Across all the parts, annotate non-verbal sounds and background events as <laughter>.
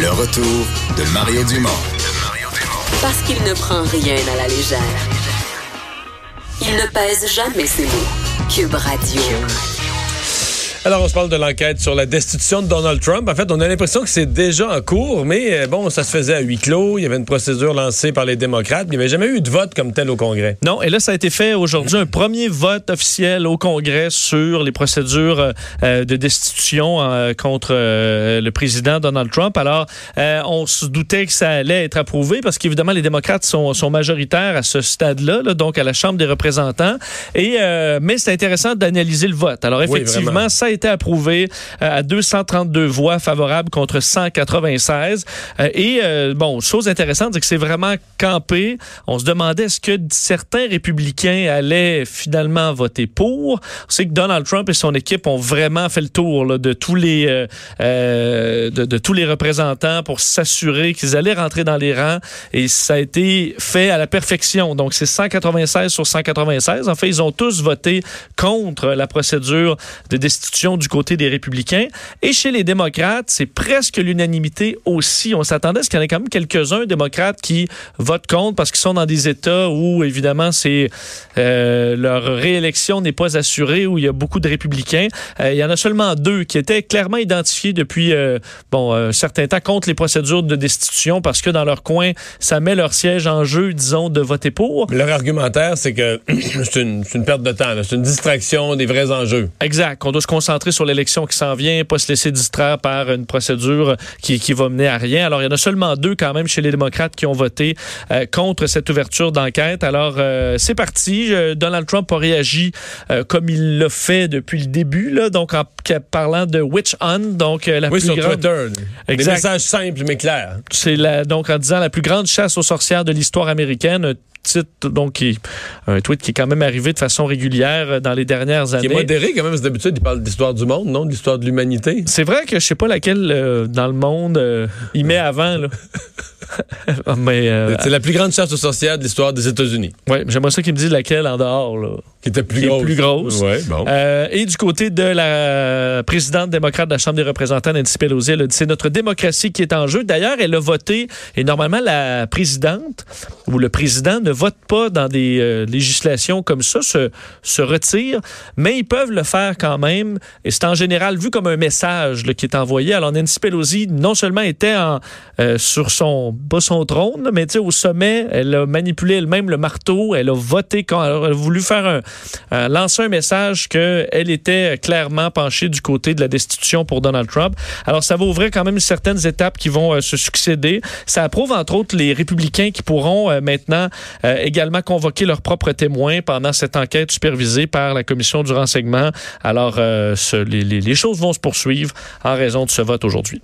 Le retour de Mario Dumont. Parce qu'il ne prend rien à la légère. Il ne pèse jamais ses mots. Cube Radio. Alors, on se parle de l'enquête sur la destitution de Donald Trump. En fait, on a l'impression que c'est déjà en cours, mais euh, bon, ça se faisait à huis clos. Il y avait une procédure lancée par les démocrates. Il n'y avait jamais eu de vote comme tel au Congrès. Non, et là, ça a été fait aujourd'hui, un premier vote officiel au Congrès sur les procédures euh, de destitution euh, contre le président Donald Trump. Alors, on se doutait que ça allait être approuvé parce qu'évidemment, les démocrates sont, sont, majoritaires à ce stade-là, donc à la Chambre des représentants. Et, mais c'est intéressant d'analyser le vote. Alors, effectivement, ça a été approuvé euh, à 232 voix favorables contre 196. Euh, et euh, bon, chose intéressante, c'est que c'est vraiment campé. On se demandait est-ce que certains républicains allaient finalement voter pour? On sait que Donald Trump et son équipe ont vraiment fait le tour là, de tous les de, de, tous les représentants pour s'assurer qu'ils allaient rentrer dans les rangs. Et ça a été fait à la perfection. Donc c'est 196 sur 196. En fait, ils ont tous voté contre la procédure de destitution du côté des républicains. Et chez les démocrates, c'est presque l'unanimité aussi. On s'attendait à ce qu'il y en ait quand même quelques-uns démocrates qui votent contre parce qu'ils sont dans des États où, évidemment, c'est euh, leur réélection n'est pas assurée, où il y a beaucoup de républicains. Euh, il y en a seulement deux qui étaient clairement identifiés depuis euh, bon un certain temps contre les procédures de destitution parce que dans leur coin, ça met leur siège en jeu, disons, de voter pour. Mais leur argumentaire, c'est que <clears throat> c'est une, une, perte de temps, c'est une distraction des vrais enjeux. Exact. On doit se concentrer concentrer sur l'élection qui s'en vient, pas se laisser distraire par une procédure qui, qui va mener à rien. Alors, il y en a seulement deux quand même chez les démocrates qui ont voté euh, contre cette ouverture d'enquête. Alors, euh, c'est parti. Donald Trump a réagi euh, comme il l'a fait depuis le début, là, donc en parlant de witch hunt, donc la oui, plus sur grande... Twitter. Des messages simples mais clairs. C'est donc en disant la plus grande chasse aux sorcières de l'histoire américaine titre, donc un tweet qui est quand même arrivé de façon régulière dans les dernières années. Qui est modéré quand même, d'habitude, il parle d'histoire du monde, non? De l'histoire de l'humanité? C'est vrai que je sais pas laquelle euh, dans le monde euh, il met avant, là. <laughs> Mais euh, c'est la plus grande chasse sorcières de l'histoire des États-Unis. Oui, j'aimerais ça qu'il me dise laquelle en dehors, là. Qui était plus qui grosse. Est plus grosse. Ouais, bon. et du côté de la présidente démocrate de la Chambre des représentants, Nancy Pelosi, elle a dit c'est notre démocratie qui est en jeu. D'ailleurs, elle a voté, et normalement, la présidente ou le président ne vote pas dans des euh, législations comme ça, se, se retirent, mais ils peuvent le faire quand même. Et c'est en général vu comme un message qui est envoyé. Alors Nancy Pelosi, non seulement était euh, sur son, pas son trône, mais au sommet, elle a manipulé elle-même le marteau, elle a voté quand elle a voulu faire un lancer un message qu'elle était clairement penchée du côté de la destitution pour Donald Trump. Alors ça va ouvrir quand même certaines étapes qui vont euh, se succéder. Ça approuve entre autres les républicains qui pourront euh, maintenant euh, également convoquer leurs propres témoins pendant cette enquête supervisée par la commission du renseignement. Alors les, les choses vont se poursuivre en raison de ce vote aujourd'hui.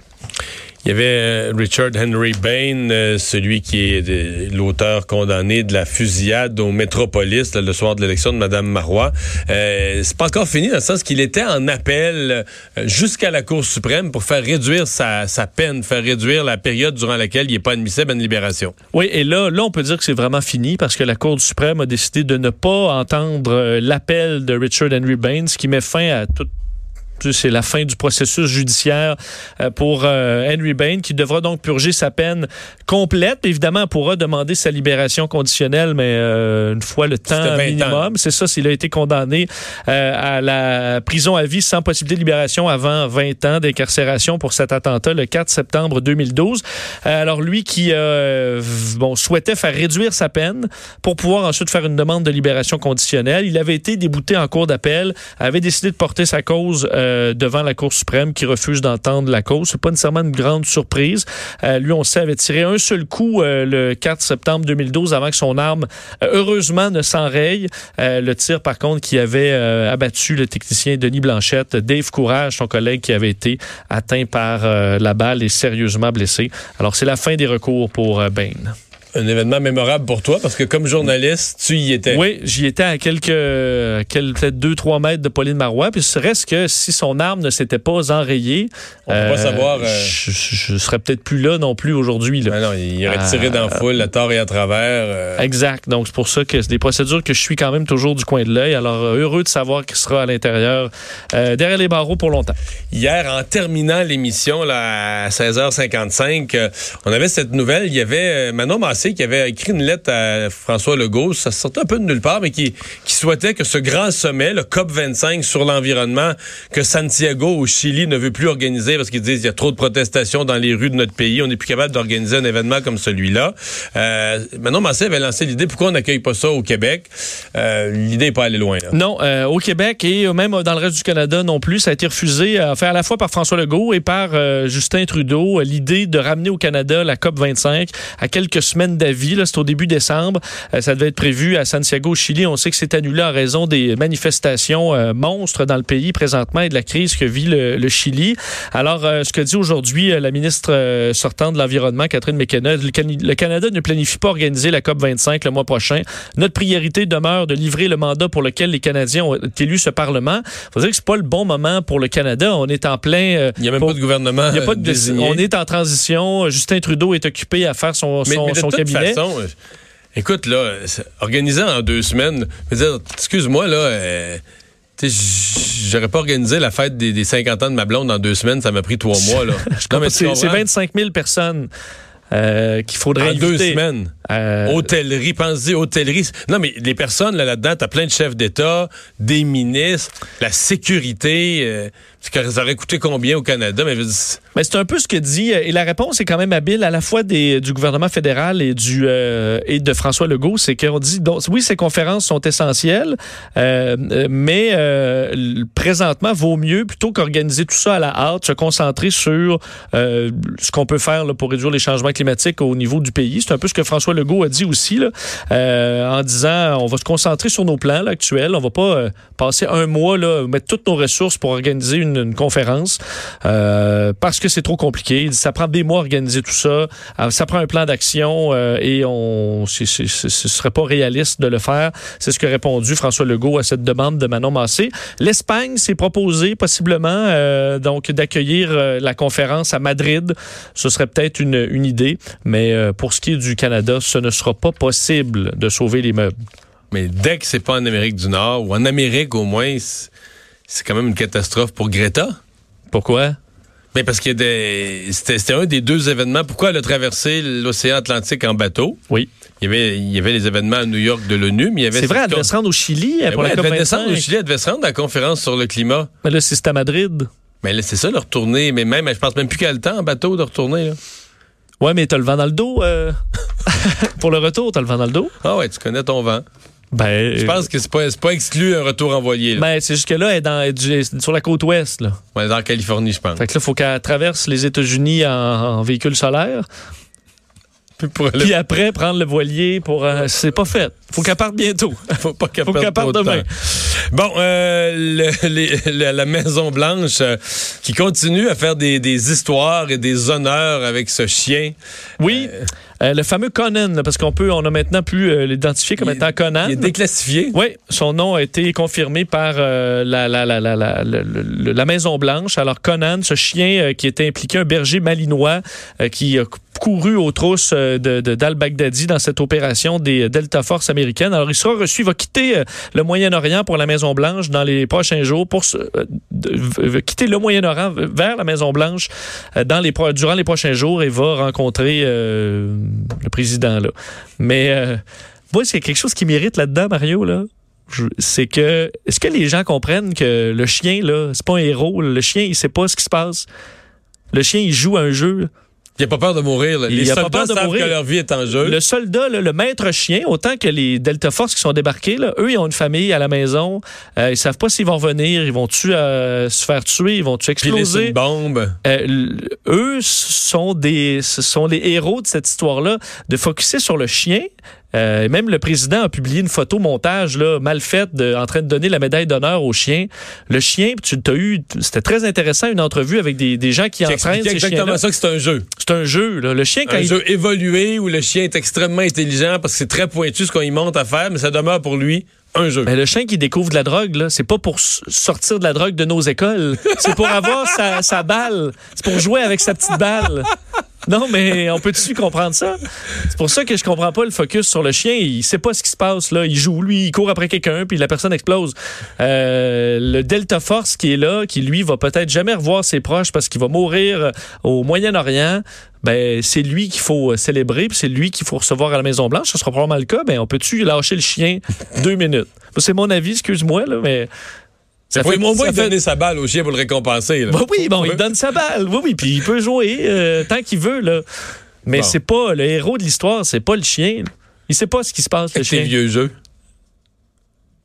Il y avait euh, Richard Henry Bain, euh, celui qui est l'auteur condamné de la fusillade au Métropolis le soir de l'élection de Mme Marois. Euh, c'est pas encore fini dans le sens qu'il était en appel euh, jusqu'à la Cour suprême pour faire réduire sa, sa, peine, faire réduire la période durant laquelle il n'est pas admissible à une libération. Oui, et là, là, on peut dire que c'est vraiment fini parce que la Cour suprême a décidé de ne pas entendre l'appel de Richard Henry Bain, ce qui met fin à toute c'est la fin du processus judiciaire euh, pour euh, Henry Bain, qui devra donc purger sa peine complète. Évidemment, on pourra demander sa libération conditionnelle, mais euh, une fois le temps minimum. C'est ça, s'il a été condamné à la prison à vie sans possibilité de libération avant 20 ans d'incarcération pour cet attentat le 4 septembre 2012. alors lui qui bon, souhaitait faire réduire sa peine pour pouvoir ensuite faire une demande de libération conditionnelle. Il avait été débouté en cours d'appel, avait décidé de porter sa cause euh, devant la Cour suprême qui refuse d'entendre la cause. C'est pas nécessairement une grande surprise. Euh, lui, on sait, avait tiré un seul coup euh, le 4 septembre 2012 avant que son arme, heureusement, ne s'enraye. le tir, par contre, qui avait abattu le technicien Denis Blanchette, Dave Courage, son collègue qui avait été atteint par la balle et sérieusement blessé. Alors, c'est la fin des recours pour Bain. Un événement mémorable pour toi parce que comme journaliste, tu y étais. Oui, j'y étais à quelques, peut-être 2-3 mètres de Pauline Marois. Puis ce reste que si son arme ne s'était pas enrayée, On peut pas savoir, euh, je, je- serais peut-être plus là non plus aujourd'hui. là. Ben non, il aurait tiré dans la foule, à tort et à travers. euh, Exact. Donc, c'est pour ça que c'est des procédures que je suis quand même toujours du coin de l'œil. Alors, euh, heureux de savoir qu'il sera à l'intérieur, euh, derrière les barreaux pour longtemps. Hier, en terminant l'émission là, à 16h55, euh, on avait cette nouvelle. Il y avait euh, Manon Massé qui avait écrit une lettre à François Legault. Ça sortait un peu de nulle part, mais qui, qui souhaitait que ce grand sommet, le COP25 sur l'environnement, que Santiago au Chili ne veut plus organiser parce qu'ils disent qu'il y a trop de protestations dans les rues de notre pays. On n'est plus capable d'organiser un événement comme celui-là. Euh, Manon Massé avait lancé l'idée pourquoi on n'accueille pas ça au Québec? Euh, l'idée n'est pas allée loin. Non, euh, au Québec et même dans le reste du Canada non plus, ça a été refusé, euh, fait à la fois par François Legault et par euh, Justin Trudeau, euh, l'idée de ramener au Canada la COP 25 à quelques semaines d'avis. C'est au début décembre. Euh, ça devait être prévu à Santiago, au Chili. On sait que c'est annulé en raison des manifestations euh, monstres dans le pays présentement et de la crise que vit le, le Chili. Alors, euh, ce que dit aujourd'hui la ministre sortante de l'Environnement, Catherine McKenna, le, Can- le Canada ne planifie pas organiser la COP 25 le mois prochain. Notre priorité demeure de livrer le mandat pour lequel les Canadiens ont élu ce Parlement. faut dire que c'est pas le bon moment pour le Canada. On est en plein... euh, Il n'y a même pour- pas de gouvernement il y a pas de. On est en transition. Justin Trudeau est occupé à faire son, Mais, son, mais de son toute cabinet. façon, euh, écoute, là, organiser en deux semaines, dire, excuse-moi, là, euh, j'aurais pas organisé la fête des, des 50 ans de ma blonde en deux semaines, ça m'a pris trois mois, là. <laughs> C'est c'est comprends? 25 000 personnes euh, qu'il faudrait en deux semaines. Euh, Hôtellerie, pense-y, hôtellerie. Non, mais les personnes là, là-dedans, t'as plein de chefs d'État, des ministres, la sécurité. euh, que ça aurait coûté combien au Canada? Mais c'est un peu ce que dit, euh, et la réponse est quand même habile à la fois des, du gouvernement fédéral et, du, euh, et de François Legault. C'est qu'on dit, donc, oui, ces conférences sont essentielles, mais présentement, vaut mieux, plutôt qu'organiser tout ça à la hâte, se concentrer sur ce qu'on peut faire là, pour réduire les changements climatiques au niveau du pays. C'est un peu ce que François Legault a dit aussi, là, euh, en disant, on va se concentrer sur nos plans là, actuels. On va pas euh, passer un mois, là, mettre toutes nos ressources pour organiser une, une conférence euh, parce que c'est trop compliqué. Ça prend des mois à organiser tout ça. Euh, ça prend un plan d'action euh, et on, c'est- c'est- c'est- ce serait pas réaliste de le faire. C'est ce que répondu François Legault à cette demande de Manon Massé. L'Espagne s'est proposé possiblement euh, donc d'accueillir la conférence à Madrid. Ce serait peut-être une, une idée, mais pour ce qui est du Canada, ce ne sera pas possible de sauver les meubles. mais dès que c'est pas en Amérique du Nord, ou en Amérique au moins, c'est quand même une catastrophe pour Greta. Pourquoi? Mais parce que c'était c'était un des deux événements. Pourquoi elle a traversé l'océan Atlantique en bateau? Oui. Il y avait, il y avait les événements à New York de l'ONU, mais il y avait... C'est vrai, elle devait se rendre au Chili Ben pour ouais, la elle devait COP25. descendre au Chili, elle devait se rendre à la conférence sur le climat. Mais là, c'est à Madrid. Mais là, c'est ça, le retourner. Mais même, je pense même plus qu'elle a le temps en bateau de retourner. Là. Ouais, mais t'as le vent dans le dos. euh, <laughs> pour le retour, t'as le vent dans le dos? Ah ouais, tu connais ton vent. Ben, Je pense que c'est pas, pas exclu un retour envoyé. Là. ben, c'est jusque là, elle est, dans, elle est du- sur la côte ouest. Là. Ouais, dans la Californie, je pense. Fait que là, il faut qu'elle traverse les États-Unis en, en véhicule solaire. Pour aller- Puis après, prendre le voilier pour. euh, c'est pas fait. Faut qu'elle parte bientôt. faut pas qu'elle Faut perde qu'elle parte de demain. temps. Bon, euh, le- <laughs> les- la, Maison Blanche euh, qui continue à faire des, des histoires et des honneurs avec ce chien. Oui. euh, le fameux Conan, là, parce qu'on peut, on a maintenant pu euh, l'identifier comme Il- étant Conan. Il est déclassifié. Oui, son nom a été confirmé par euh, la, la, la, Maison Blanche. Alors Conan, ce chien qui était impliqué, un berger malinois qui a couru aux trousses d'al-Baghdadi dans cette opération des Delta Force américaines. Alors il sera reçu, il va quitter le Moyen-Orient pour la Maison Blanche dans les prochains jours, pour euh, quitter le Moyen-Orient vers la Maison Blanche euh, durant les prochains jours et va rencontrer euh, le président là. Mais euh, moi, c'est quelque chose qui m'irrite là-dedans, Mario là? C'est que est-ce que les gens comprennent que le chien là, c'est pas un héros, le chien il sait pas ce qui se passe? Le chien il joue un jeu. Il n'a pas peur de mourir. là. Il Les a pas soldats peur de savent mourir. que leur vie est en jeu. Le soldat, là, le maître chien, autant que les Delta Force qui sont débarqués, là, eux, ils ont une famille à la maison. Euh, ils savent pas s'ils vont revenir. Ils vont-tu euh, se faire tuer? Ils vont-tu Piler sur exploser? une bombe. Euh, eux sont des ce sont les héros de cette histoire-là, de focuser sur le chien. Euh, même le président a publié une photo montage là, mal faite de, en train de donner la médaille d'honneur au chien. Le chien, tu as eu, c'était très intéressant, une entrevue avec des, des gens qui Qui entraînent ces exactement chiens ça que c'est un jeu. C'est un jeu. Là. Le chien, quand Un il... jeu évolué où le chien est extrêmement intelligent parce que c'est très pointu ce qu'on y monte à faire, mais ça demeure pour lui un jeu. Ben, le chien qui découvre de la drogue, là, c'est pas pour sortir de la drogue de nos écoles. C'est pour avoir sa, sa balle. C'est pour jouer avec sa petite balle. Non, mais on peut-tu comprendre ça? C'est pour ça que je comprends pas le focus sur le chien. Il sait pas ce qui se passe, là. Il joue, lui, il court après quelqu'un, puis la personne explose. Euh, le Delta Force qui est là, qui, lui, va peut-être jamais revoir ses proches parce qu'il va mourir au Moyen-Orient, ben, c'est lui qu'il faut euh, célébrer, puis c'est lui qu'il faut recevoir à la Maison-Blanche. Ce sera probablement le cas. Ben, on peut-tu lâcher le chien deux minutes? C'est mon avis, excuse-moi, là, mais... Ça fait- au moins ça fait- donner sa balle au chien pour le récompenser. là. bah oui, bon, il donne sa balle. Oui, oui, puis il peut jouer euh, tant qu'il veut, là. Mais Bon. c'est pas le héros de l'histoire, c'est pas le chien. Il sait pas ce qui se passe, le Avec tes chien. vieux jeux.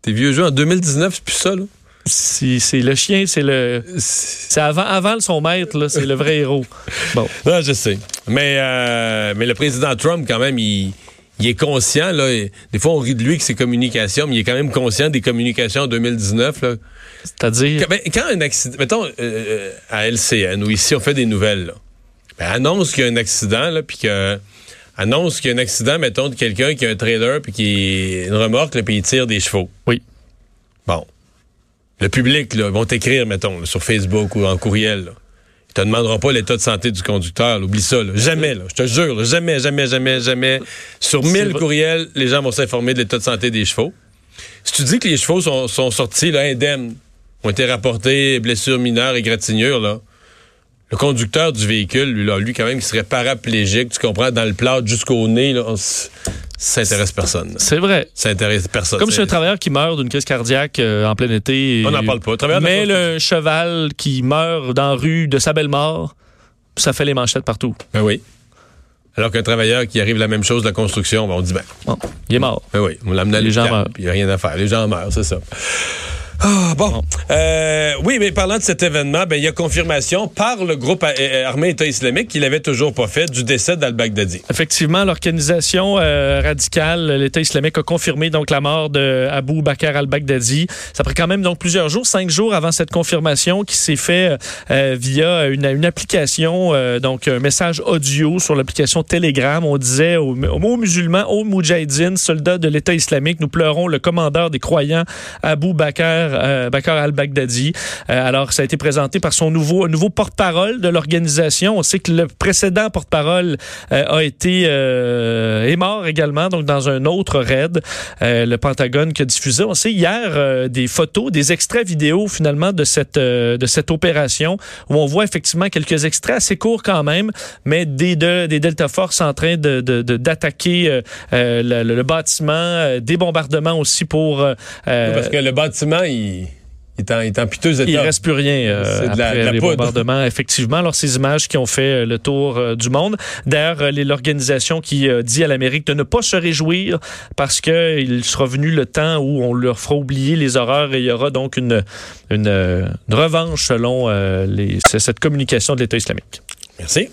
Tes vieux jeux en 2019, c'est plus ça, là. C'est c'est le chien, c'est le. C'est avant, avant son maître, là, c'est le vrai héros. Bon. <laughs> Non, je sais. Mais, euh, mais le président Trump, quand même, il, il est conscient. Là, et des fois, on rit de lui que ses communications, mais il est quand même conscient des communications en 2019. Là. C'est-à-dire? Quand, ben, quand un accident, mettons, euh, à LCN, ou ici, on fait des nouvelles, là, ben, annonce qu'il y a un accident, là, puis que annonce qu'il y a un accident, mettons, de quelqu'un qui a un trailer, puis qui une remorque, là, puis il tire des chevaux. Oui. Bon. Le public, là, vont t'écrire, mettons, là, sur Facebook ou en courriel. Là. Ils te demanderont pas l'état de santé du conducteur. là. Oublie ça. là. Jamais, là. Je te jure. là. Jamais, jamais, jamais, jamais. Sur C'est 1000 vrai. courriels, les gens vont s'informer de l'état de santé des chevaux. Si tu dis que les chevaux sont, sont sortis là, indemnes, ont été rapportés, blessures mineures, égratignures, là, le conducteur du véhicule, lui, là, lui quand même, qui serait paraplégique, tu comprends, dans le plat jusqu'au nez, là, ça intéresse personne. C'est vrai. Ça intéresse personne. Comme chez un travailleur qui meurt d'une crise cardiaque euh, en plein été. et- On n'en parle pas. Mais le cheval qui meurt dans la rue de sa belle mort, ça fait les manchettes partout. Ben oui. Alors qu'un travailleur qui arrive la même chose de la construction, ben on dit ben, Bon, il est mort. ben oui, on l'amène à Les gens meurent. il n'y a rien à faire. Les gens meurent, c'est ça. Ah, bon. Euh, oui, mais parlant de cet événement, ben, il y a confirmation par le groupe armé État islamique qu'il avait toujours pas fait du décès d'al-Baghdadi. Effectivement, l'organisation euh, radicale, l'État islamique, a confirmé donc la mort de Bakr al-Baghdadi. Ça pris quand même donc plusieurs jours, cinq jours avant cette confirmation qui s'est fait euh, via une, une application, euh, donc un message audio sur l'application Telegram. On disait aux, aux musulmans, aux moudjahidines, soldats de l'État islamique, nous pleurons le commandeur des croyants, Abu Bakr, euh, Bakr al-Baghdadi. Euh, alors, ça a été présenté par son nouveau, nouveau porte-parole de l'organisation. On sait que le précédent porte-parole euh, a été euh, est mort également, donc dans un autre raid. Le Pentagone qui a diffusé, on sait hier des photos, des extraits vidéo finalement de cette de cette opération où on voit effectivement quelques extraits assez courts quand même, mais des de- des Delta Force en train de d'attaquer le, le- bâtiment, des bombardements aussi pour Parce que le bâtiment, il, il est, en, il est en piteux état. il reste plus rien euh, de la- après de la les poudre. bombardements. Effectivement, alors ces images qui ont fait euh, le tour euh, du monde. D'ailleurs, euh, l'organisation qui euh, dit à l'Amérique de ne pas se réjouir parce que il sera venu le temps où on leur fera oublier les horreurs et il y aura donc une, une, une revanche selon les- cette communication de l'État islamique. Merci.